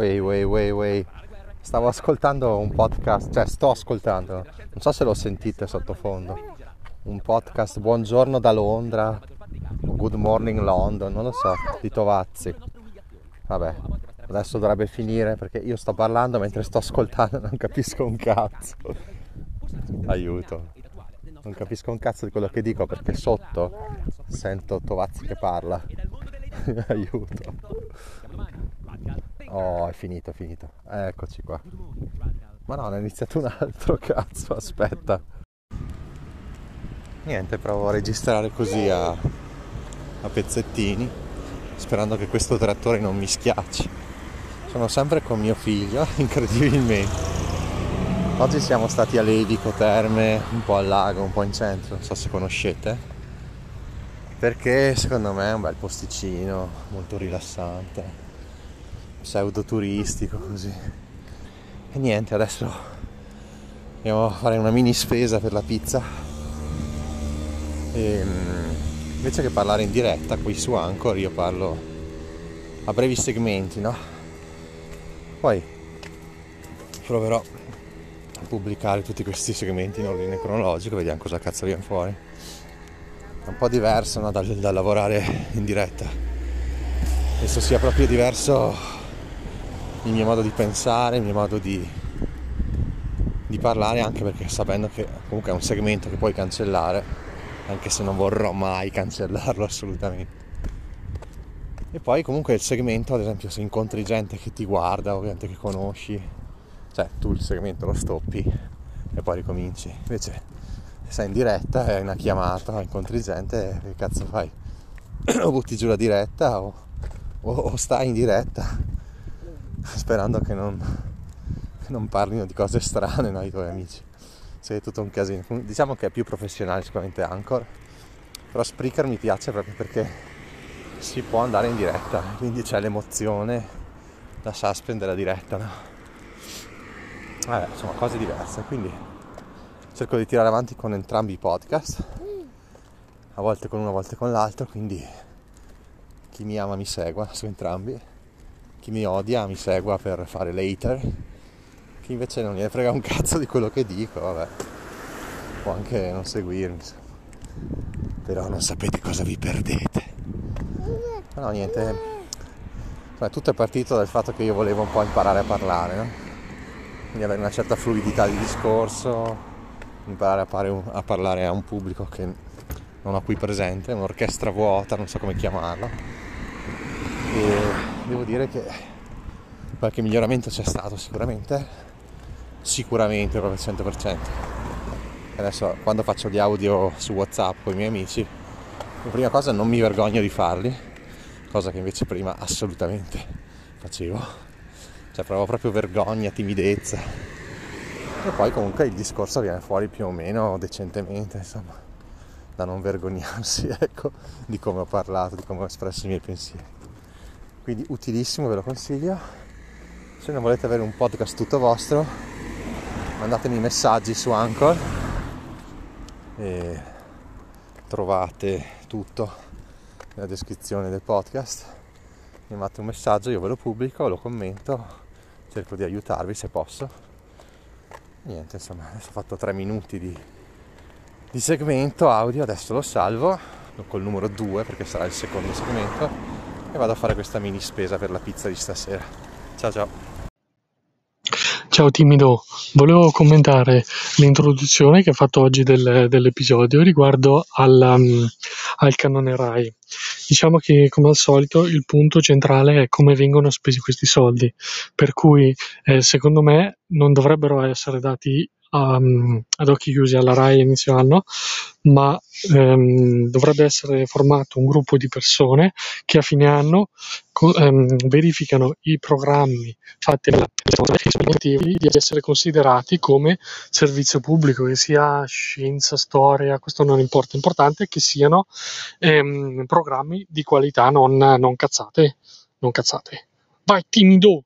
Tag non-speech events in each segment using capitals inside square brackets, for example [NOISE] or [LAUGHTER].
Way, way, way, way. Stavo ascoltando un podcast, cioè sto ascoltando, non so se lo sentite sottofondo, un podcast Buongiorno da Londra, Good Morning London, non lo so, di Tovazzi. Vabbè, adesso dovrebbe finire perché io sto parlando mentre sto ascoltando non capisco un cazzo. Aiuto. Non capisco un cazzo di quello che dico perché sotto sento Tovazzi che parla. [LAUGHS] Aiuto. Oh, è finito, è finito. Eccoci qua. Ma no, ne è iniziato un altro [LAUGHS] cazzo, aspetta. Niente, provo a registrare così a, a pezzettini, sperando che questo trattore non mi schiacci. Sono sempre con mio figlio, [LAUGHS] incredibilmente. Oggi siamo stati a Levico Terme, un po' al lago, un po' in centro, non so se conoscete, perché secondo me è un bel posticino, molto rilassante pseudo turistico così. E niente, adesso andiamo a fare una mini spesa per la pizza. E mm, invece che parlare in diretta qui su Anchor, io parlo a brevi segmenti, no? Poi proverò a pubblicare tutti questi segmenti in ordine cronologico, vediamo cosa cazzo viene fuori. È un po' diverso no, dal, dal lavorare in diretta. Penso sia proprio diverso il mio modo di pensare, il mio modo di, di parlare, anche perché sapendo che comunque è un segmento che puoi cancellare, anche se non vorrò mai [LAUGHS] cancellarlo assolutamente. E poi comunque il segmento, ad esempio, se incontri gente che ti guarda o gente che conosci, cioè tu il segmento lo stoppi e poi ricominci. Invece se sei in diretta, è una chiamata, incontri gente, che cazzo fai? [CLEARS THROAT] o butti giù la diretta o, o, o stai in diretta [LAUGHS] sperando che non, che non parlino di cose strane no, i tuoi amici. Sei tutto un casino. Diciamo che è più professionale sicuramente Anchor, però Spreaker mi piace proprio perché si può andare in diretta, quindi c'è l'emozione, la suspend della diretta, no? Vabbè, insomma, cose diverse, quindi cerco di tirare avanti con entrambi i podcast, a volte con uno, a volte con l'altro, quindi chi mi ama mi segua su entrambi chi mi odia mi segua per fare later, chi invece non gliene frega un cazzo di quello che dico, vabbè, può anche non seguirmi, però non sapete cosa vi perdete. No, niente, cioè, tutto è partito dal fatto che io volevo un po' imparare a parlare, no? quindi avere una certa fluidità di discorso, imparare a, un, a parlare a un pubblico che non ho qui presente, un'orchestra vuota, non so come chiamarla. E devo dire che qualche miglioramento c'è stato sicuramente, sicuramente proprio al 100%. Adesso quando faccio gli audio su WhatsApp con i miei amici, la prima cosa non mi vergogno di farli, cosa che invece prima assolutamente facevo. Cioè provo proprio vergogna, timidezza. E poi comunque il discorso viene fuori più o meno decentemente, insomma, da non vergognarsi, [LAUGHS] ecco, di come ho parlato, di come ho espresso i miei pensieri quindi utilissimo, ve lo consiglio. Se non volete avere un podcast tutto vostro, mandatemi messaggi su Anchor e trovate tutto nella descrizione del podcast. Mi mandate un messaggio, io ve lo pubblico, lo commento, cerco di aiutarvi se posso. Niente, insomma, adesso ho fatto tre minuti di, di segmento audio, adesso lo salvo col numero 2 perché sarà il secondo segmento e vado a fare questa mini spesa per la pizza di stasera. Ciao ciao. Ciao timido, volevo commentare l'introduzione che hai fatto oggi del, dell'episodio riguardo alla, um, al canone RAI. Diciamo che come al solito il punto centrale è come vengono spesi questi soldi, per cui eh, secondo me non dovrebbero essere dati um, ad occhi chiusi alla RAI inizio anno, ma um, dovrebbe essere formato un gruppo di persone che a fine anno co- um, verificano i programmi fatti nella di essere considerati come servizio pubblico, che sia scienza, storia, questo non importa, l'importante è che siano ehm, programmi di qualità, non, non cazzate, non cazzate. Vai timido!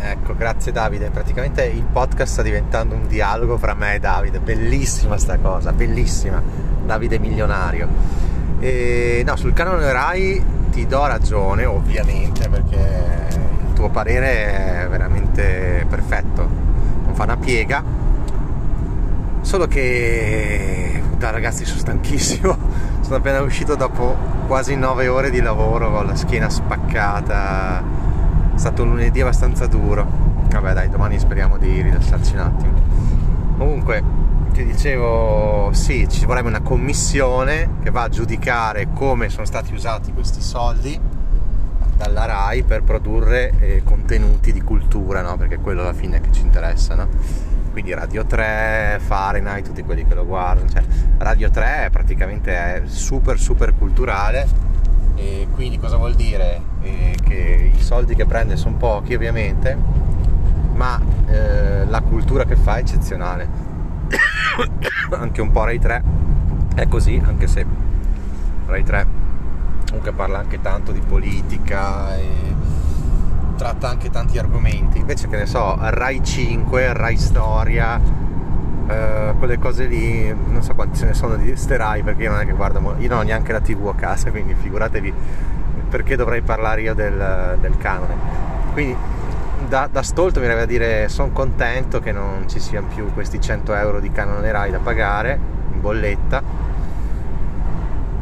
Ecco, grazie Davide. Praticamente il podcast sta diventando un dialogo fra me e Davide. Bellissima sta cosa, bellissima. Davide milionario. E no, sul canone Rai ti do ragione, ovviamente, perché il tuo parere è veramente perfetto, non fa una piega, solo che da ragazzi sono stanchissimo, sono appena uscito dopo quasi 9 ore di lavoro con la schiena spaccata, è stato un lunedì abbastanza duro, vabbè dai domani speriamo di rilassarci un attimo. Comunque ti dicevo sì, ci vorrebbe una commissione che va a giudicare come sono stati usati questi soldi dalla RAI per produrre eh, contenuti di cultura, no? perché è quello alla fine che ci interessa. No? Quindi Radio 3, Fahrenheit, tutti quelli che lo guardano. Cioè, Radio 3 è praticamente è super super culturale e quindi cosa vuol dire? Eh, che i soldi che prende sono pochi ovviamente, ma eh, la cultura che fa è eccezionale [COUGHS] anche un po' Rai 3 è così, anche se Rai 3 comunque parla anche tanto di politica e tratta anche tanti argomenti, invece che ne so, Rai 5, Rai Storia, eh, quelle cose lì, non so quanti ce ne sono di ste Rai perché io non è che guardo, io non ho neanche la tv a casa, quindi figuratevi perché dovrei parlare io del, del canone. Quindi da, da stolto mi viene a dire sono contento che non ci siano più questi 100 euro di canone Rai da pagare in bolletta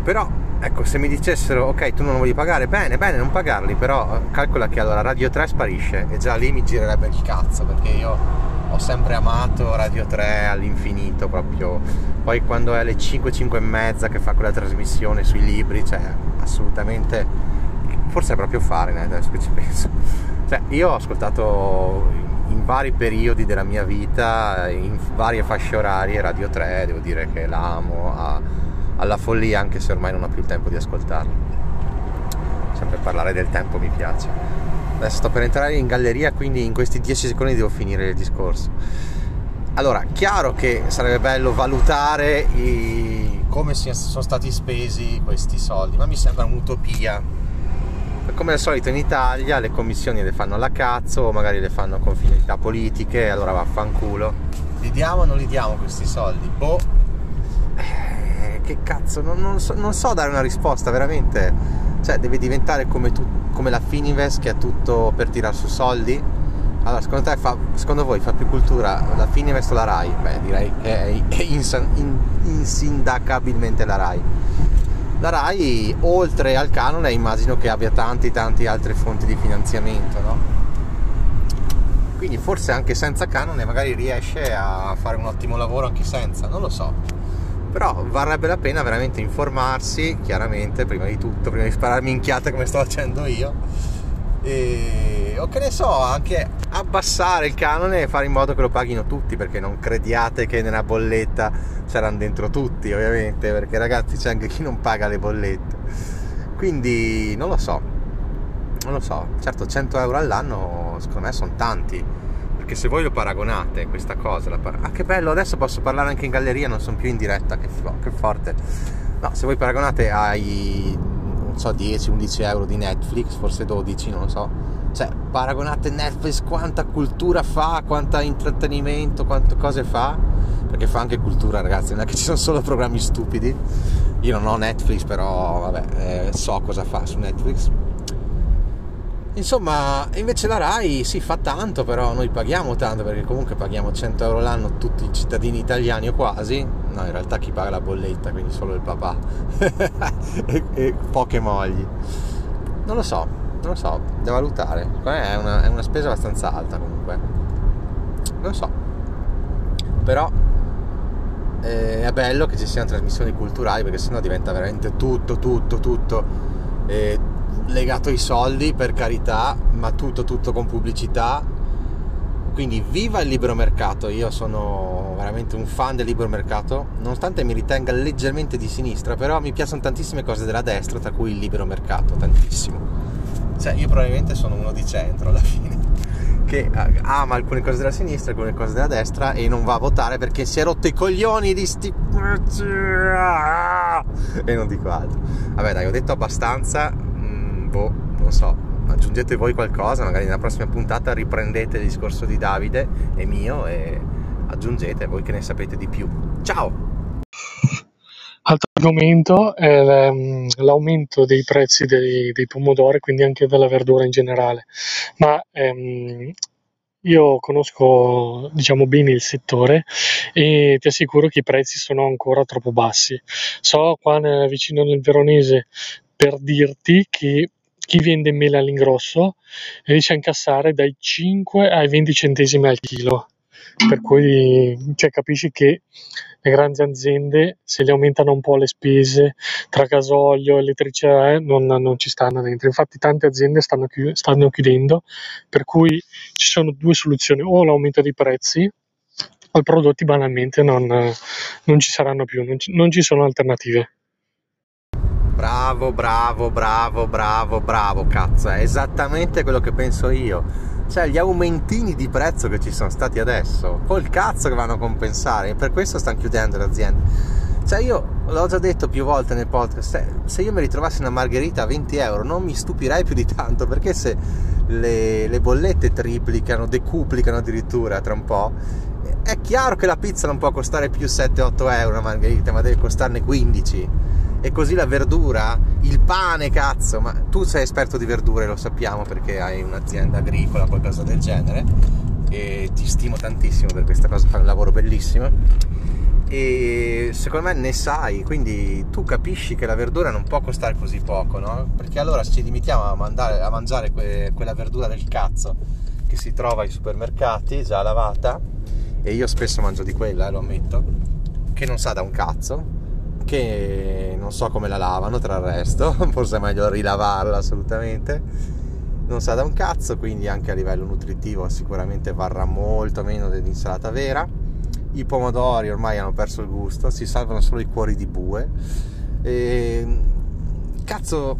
però ecco se mi dicessero ok tu non lo voglio pagare bene bene non pagarli però calcola che allora Radio 3 sparisce e già lì mi girerebbe il cazzo perché io ho sempre amato Radio 3 all'infinito proprio poi quando è alle 5 5 e mezza che fa quella trasmissione sui libri cioè assolutamente forse è proprio fare adesso che ci penso cioè, io ho ascoltato in vari periodi della mia vita, in varie fasce orarie, Radio 3, devo dire che l'amo a, alla follia, anche se ormai non ho più il tempo di ascoltarlo. Sempre parlare del tempo mi piace. Adesso sto per entrare in galleria, quindi in questi 10 secondi devo finire il discorso. Allora, chiaro che sarebbe bello valutare i, come sono stati spesi questi soldi, ma mi sembra un'utopia come al solito in Italia le commissioni le fanno alla cazzo o magari le fanno con finalità politiche allora vaffanculo li diamo o non li diamo questi soldi? boh che cazzo non, non, so, non, so, dare una risposta veramente cioè deve diventare come, tu, come la Fininvest che ha tutto per tirare su soldi allora secondo te fa, secondo voi fa più cultura la Fininvest o la RAI? beh direi che è, è insan, in, insindacabilmente la RAI la RAI oltre al canone immagino che abbia tanti tanti altre fonti di finanziamento no? quindi forse anche senza canone magari riesce a fare un ottimo lavoro anche senza non lo so però varrebbe la pena veramente informarsi chiaramente prima di tutto prima di spararmi minchiate come sto facendo io. E, o che ne so anche abbassare il canone e fare in modo che lo paghino tutti perché non crediate che nella bolletta saranno dentro tutti ovviamente perché ragazzi c'è anche chi non paga le bollette. Quindi non lo so. Non lo so. Certo 100 euro all'anno secondo me sono tanti perché se voi lo paragonate questa cosa par- ah che bello adesso posso parlare anche in galleria non sono più in diretta che, che forte no se voi paragonate ai non so 10-11 euro di Netflix, forse 12, non lo so. Cioè, paragonate Netflix quanta cultura fa, quanta intrattenimento, quante cose fa, perché fa anche cultura, ragazzi, non è che ci sono solo programmi stupidi. Io non ho Netflix, però vabbè, eh, so cosa fa su Netflix Insomma, invece la RAI si fa tanto, però noi paghiamo tanto perché comunque paghiamo 100 euro l'anno tutti i cittadini italiani o quasi. No, in realtà chi paga la bolletta, quindi solo il papà [LAUGHS] e, e, poche mogli. Non lo so, non lo so, da valutare. È una, è una spesa abbastanza alta comunque. Non lo so. Però eh, è bello che ci siano trasmissioni culturali perché sennò diventa veramente tutto, tutto, tutto. Eh, legato ai soldi per carità, ma tutto tutto con pubblicità. Quindi viva il libero mercato, io sono veramente un fan del libero mercato, nonostante mi ritenga leggermente di sinistra, però mi piacciono tantissime cose della destra, tra cui il libero mercato, tantissimo. Cioè, io probabilmente sono uno di centro alla [LAUGHS] fine, che ama alcune cose della sinistra, alcune cose della destra e non va a votare perché si è rotto i coglioni di sti... E non dico altro. Vabbè dai, ho detto abbastanza, boh, non so, aggiungete voi qualcosa, magari nella prossima puntata riprendete il discorso di Davide e mio e aggiungete voi che ne sapete di più. Ciao! Altro argomento è l'aumento dei prezzi dei, dei pomodori, quindi anche della verdura in generale. Ma ehm, io conosco, diciamo, bene il settore e ti assicuro che i prezzi sono ancora troppo bassi. So qua nel- vicino nel Veronese, per dirti, che chi vende mele all'ingrosso riesce a incassare dai 5 ai 20 centesimi al chilo. Per cui, cioè, capisci che le grandi aziende, se gli aumentano un po' le spese tra gasolio, elettricità, eh, non, non ci stanno dentro. Infatti, tante aziende stanno, chiu- stanno chiudendo, per cui ci sono due soluzioni: o l'aumento dei prezzi, o i prodotti banalmente non, non ci saranno più, non ci, non ci sono alternative. Bravo, bravo, bravo, bravo, bravo, cazzo, è esattamente quello che penso io. Cioè, gli aumentini di prezzo che ci sono stati adesso, col cazzo che vanno a compensare, per questo stanno chiudendo le aziende. Cioè, io l'ho già detto più volte nel podcast, se, se io mi ritrovassi una margherita a 20 euro non mi stupirei più di tanto, perché se le, le bollette triplicano, decuplicano addirittura tra un po', è chiaro che la pizza non può costare più 7-8 euro una margherita, ma deve costarne 15 e così la verdura, il pane, cazzo, ma tu sei esperto di verdure, lo sappiamo perché hai un'azienda agricola, qualcosa del genere, e ti stimo tantissimo per questa cosa, fai un lavoro bellissimo. E secondo me ne sai, quindi tu capisci che la verdura non può costare così poco, no? Perché allora ci limitiamo a, mandare, a mangiare que, quella verdura del cazzo che si trova ai supermercati già lavata, e io spesso mangio di quella, eh, lo ammetto, che non sa da un cazzo, che non so come la lavano tra il resto, [LAUGHS] forse è meglio rilavarla assolutamente. Non sa da un cazzo, quindi anche a livello nutritivo sicuramente varrà molto meno dell'insalata vera. I pomodori ormai hanno perso il gusto, si salvano solo i cuori di bue. E, cazzo,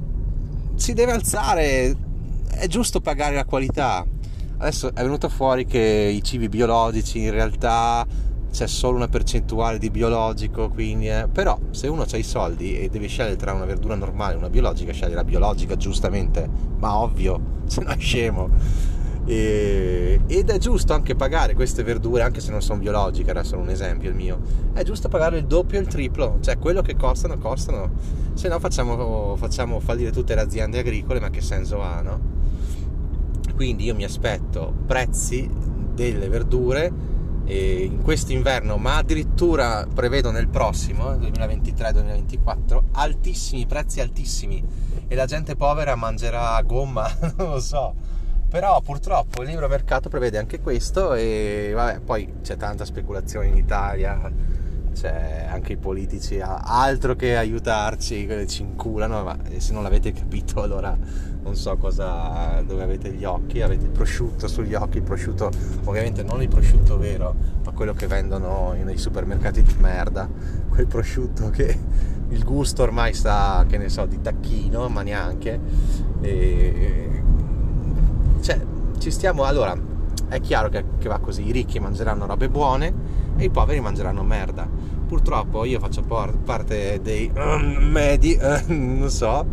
si deve alzare, è giusto pagare la qualità. Adesso è venuto fuori che i cibi biologici in realtà c'è solo una percentuale di biologico, quindi eh, però se uno ha i soldi e deve scegliere tra una verdura normale e una biologica, sceglie la biologica giustamente, ma ovvio, [LAUGHS] se no è scemo. E, ed è giusto anche pagare queste verdure, anche se non sono biologiche, era solo un esempio il mio, è giusto pagare il doppio e il triplo, cioè quello che costano, costano, se no facciamo, facciamo fallire tutte le aziende agricole, ma che senso ha, no? Quindi io mi aspetto prezzi delle verdure in quest'inverno, ma addirittura prevedo nel prossimo, 2023-2024, altissimi, prezzi altissimi e la gente povera mangerà gomma, [LAUGHS] non lo so. Però purtroppo il libro mercato prevede anche questo e vabbè, poi c'è tanta speculazione in Italia, c'è anche i politici altro che aiutarci, ci inculano, ma se non l'avete capito [LAUGHS] allora non so cosa, dove avete gli occhi, avete il prosciutto sugli occhi, il prosciutto ovviamente non il prosciutto vero, ma quello che vendono nei supermercati di merda, quel prosciutto che il gusto ormai sta, che ne so, di tacchino, ma neanche. E... Cioè, ci stiamo, allora, è chiaro che, che va così, i ricchi mangeranno robe buone e i poveri mangeranno merda. Purtroppo io faccio parte dei um, medi, uh, non so,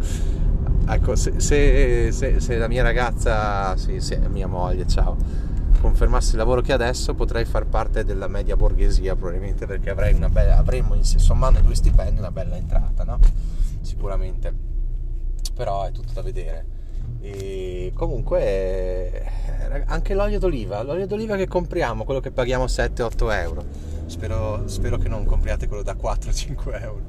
ecco, se, se, se, se, la mia ragazza, sì, sì, mia moglie, ciao, confermasse il lavoro che adesso, potrei far parte della media borghesia probabilmente perché avrei una bella, avremmo sommando due stipendi una bella entrata, no? Sicuramente. Però è tutto da vedere. E comunque anche l'olio d'oliva, l'olio d'oliva che compriamo, quello che paghiamo 7-8 euro. Spero, spero che non compriate quello da 4-5 euro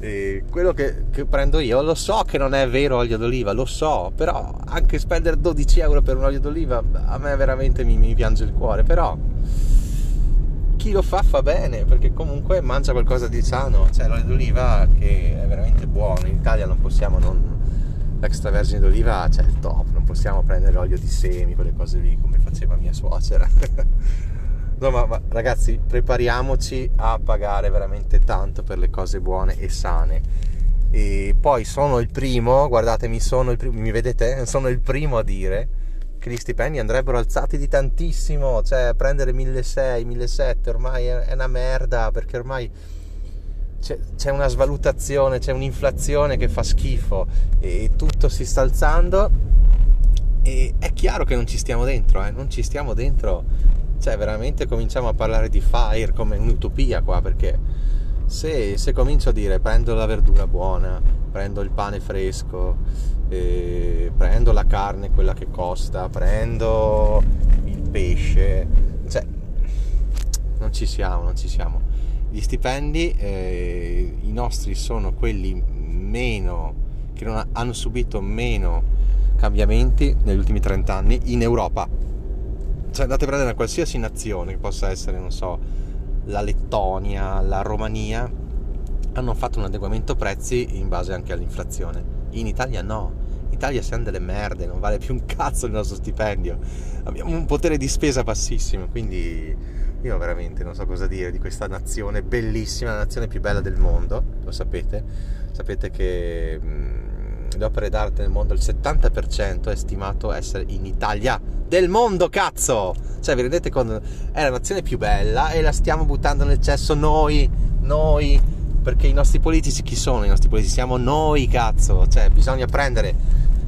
e quello che, che, prendo io lo so che non è vero olio d'oliva, lo so, però anche spendere 12 euro per un olio d'oliva a me veramente mi, mi piange il cuore, però chi lo fa fa bene perché comunque mangia qualcosa di sano, cioè l'olio d'oliva che è veramente buono, in Italia non possiamo non l'extravergine d'oliva cioè il top, non possiamo prendere l'olio di semi, quelle cose lì come faceva mia suocera. [LAUGHS] No, ma, ma, ragazzi, prepariamoci a pagare veramente tanto per le cose buone e sane. E poi sono il primo, guardatemi, sono il primo, mi vedete? Sono il primo a dire che gli stipendi andrebbero alzati di tantissimo, cioè prendere 1600, 1700 ormai è una merda perché ormai c'è, c'è una svalutazione, c'è un'inflazione che fa schifo e tutto si sta alzando e è chiaro che non ci stiamo dentro, eh? non ci stiamo dentro cioè veramente cominciamo a parlare di FIRE come un'utopia qua perché se, se comincio a dire prendo la verdura buona, prendo il pane fresco, eh, prendo la carne, quella che costa, prendo il pesce, cioè non ci siamo, non ci siamo. Gli stipendi, eh, i nostri sono quelli meno, che non hanno subito meno cambiamenti negli ultimi 30 anni in Europa. Cioè andate a prendere qualsiasi nazione, che possa essere, non so, la Lettonia, la Romania, hanno fatto un adeguamento prezzi in base anche all'inflazione. In Italia no. In Italia siamo delle merde, non vale più un cazzo il nostro stipendio. Abbiamo un potere di spesa bassissimo, quindi io veramente non so cosa dire di questa nazione bellissima, la nazione più bella del mondo, lo sapete. Sapete che mh, le opere d'arte nel mondo il 70% è stimato essere in Italia del mondo, cazzo! Cioè, vi rendete conto? È la nazione più bella e la stiamo buttando nel cesso noi, noi, perché i nostri politici chi sono? I nostri politici siamo noi, cazzo! Cioè, bisogna prendere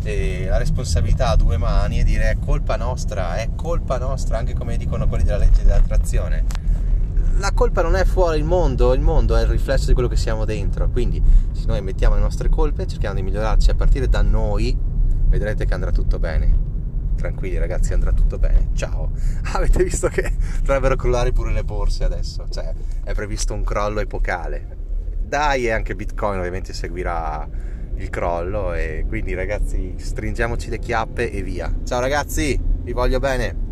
eh, la responsabilità a due mani e dire è colpa nostra, è colpa nostra, anche come dicono quelli della legge dell'attrazione. La colpa non è fuori il mondo, il mondo è il riflesso di quello che siamo dentro, quindi se noi mettiamo le nostre colpe, cerchiamo di migliorarci a partire da noi, vedrete che andrà tutto bene tranquilli ragazzi, andrà tutto bene. Ciao. [LAUGHS] Avete visto che dovrebbero crollare pure le borse adesso? Cioè, è previsto un crollo epocale. Dai, e anche Bitcoin ovviamente seguirà il crollo e quindi ragazzi, stringiamoci le chiappe e via. Ciao ragazzi, vi voglio bene.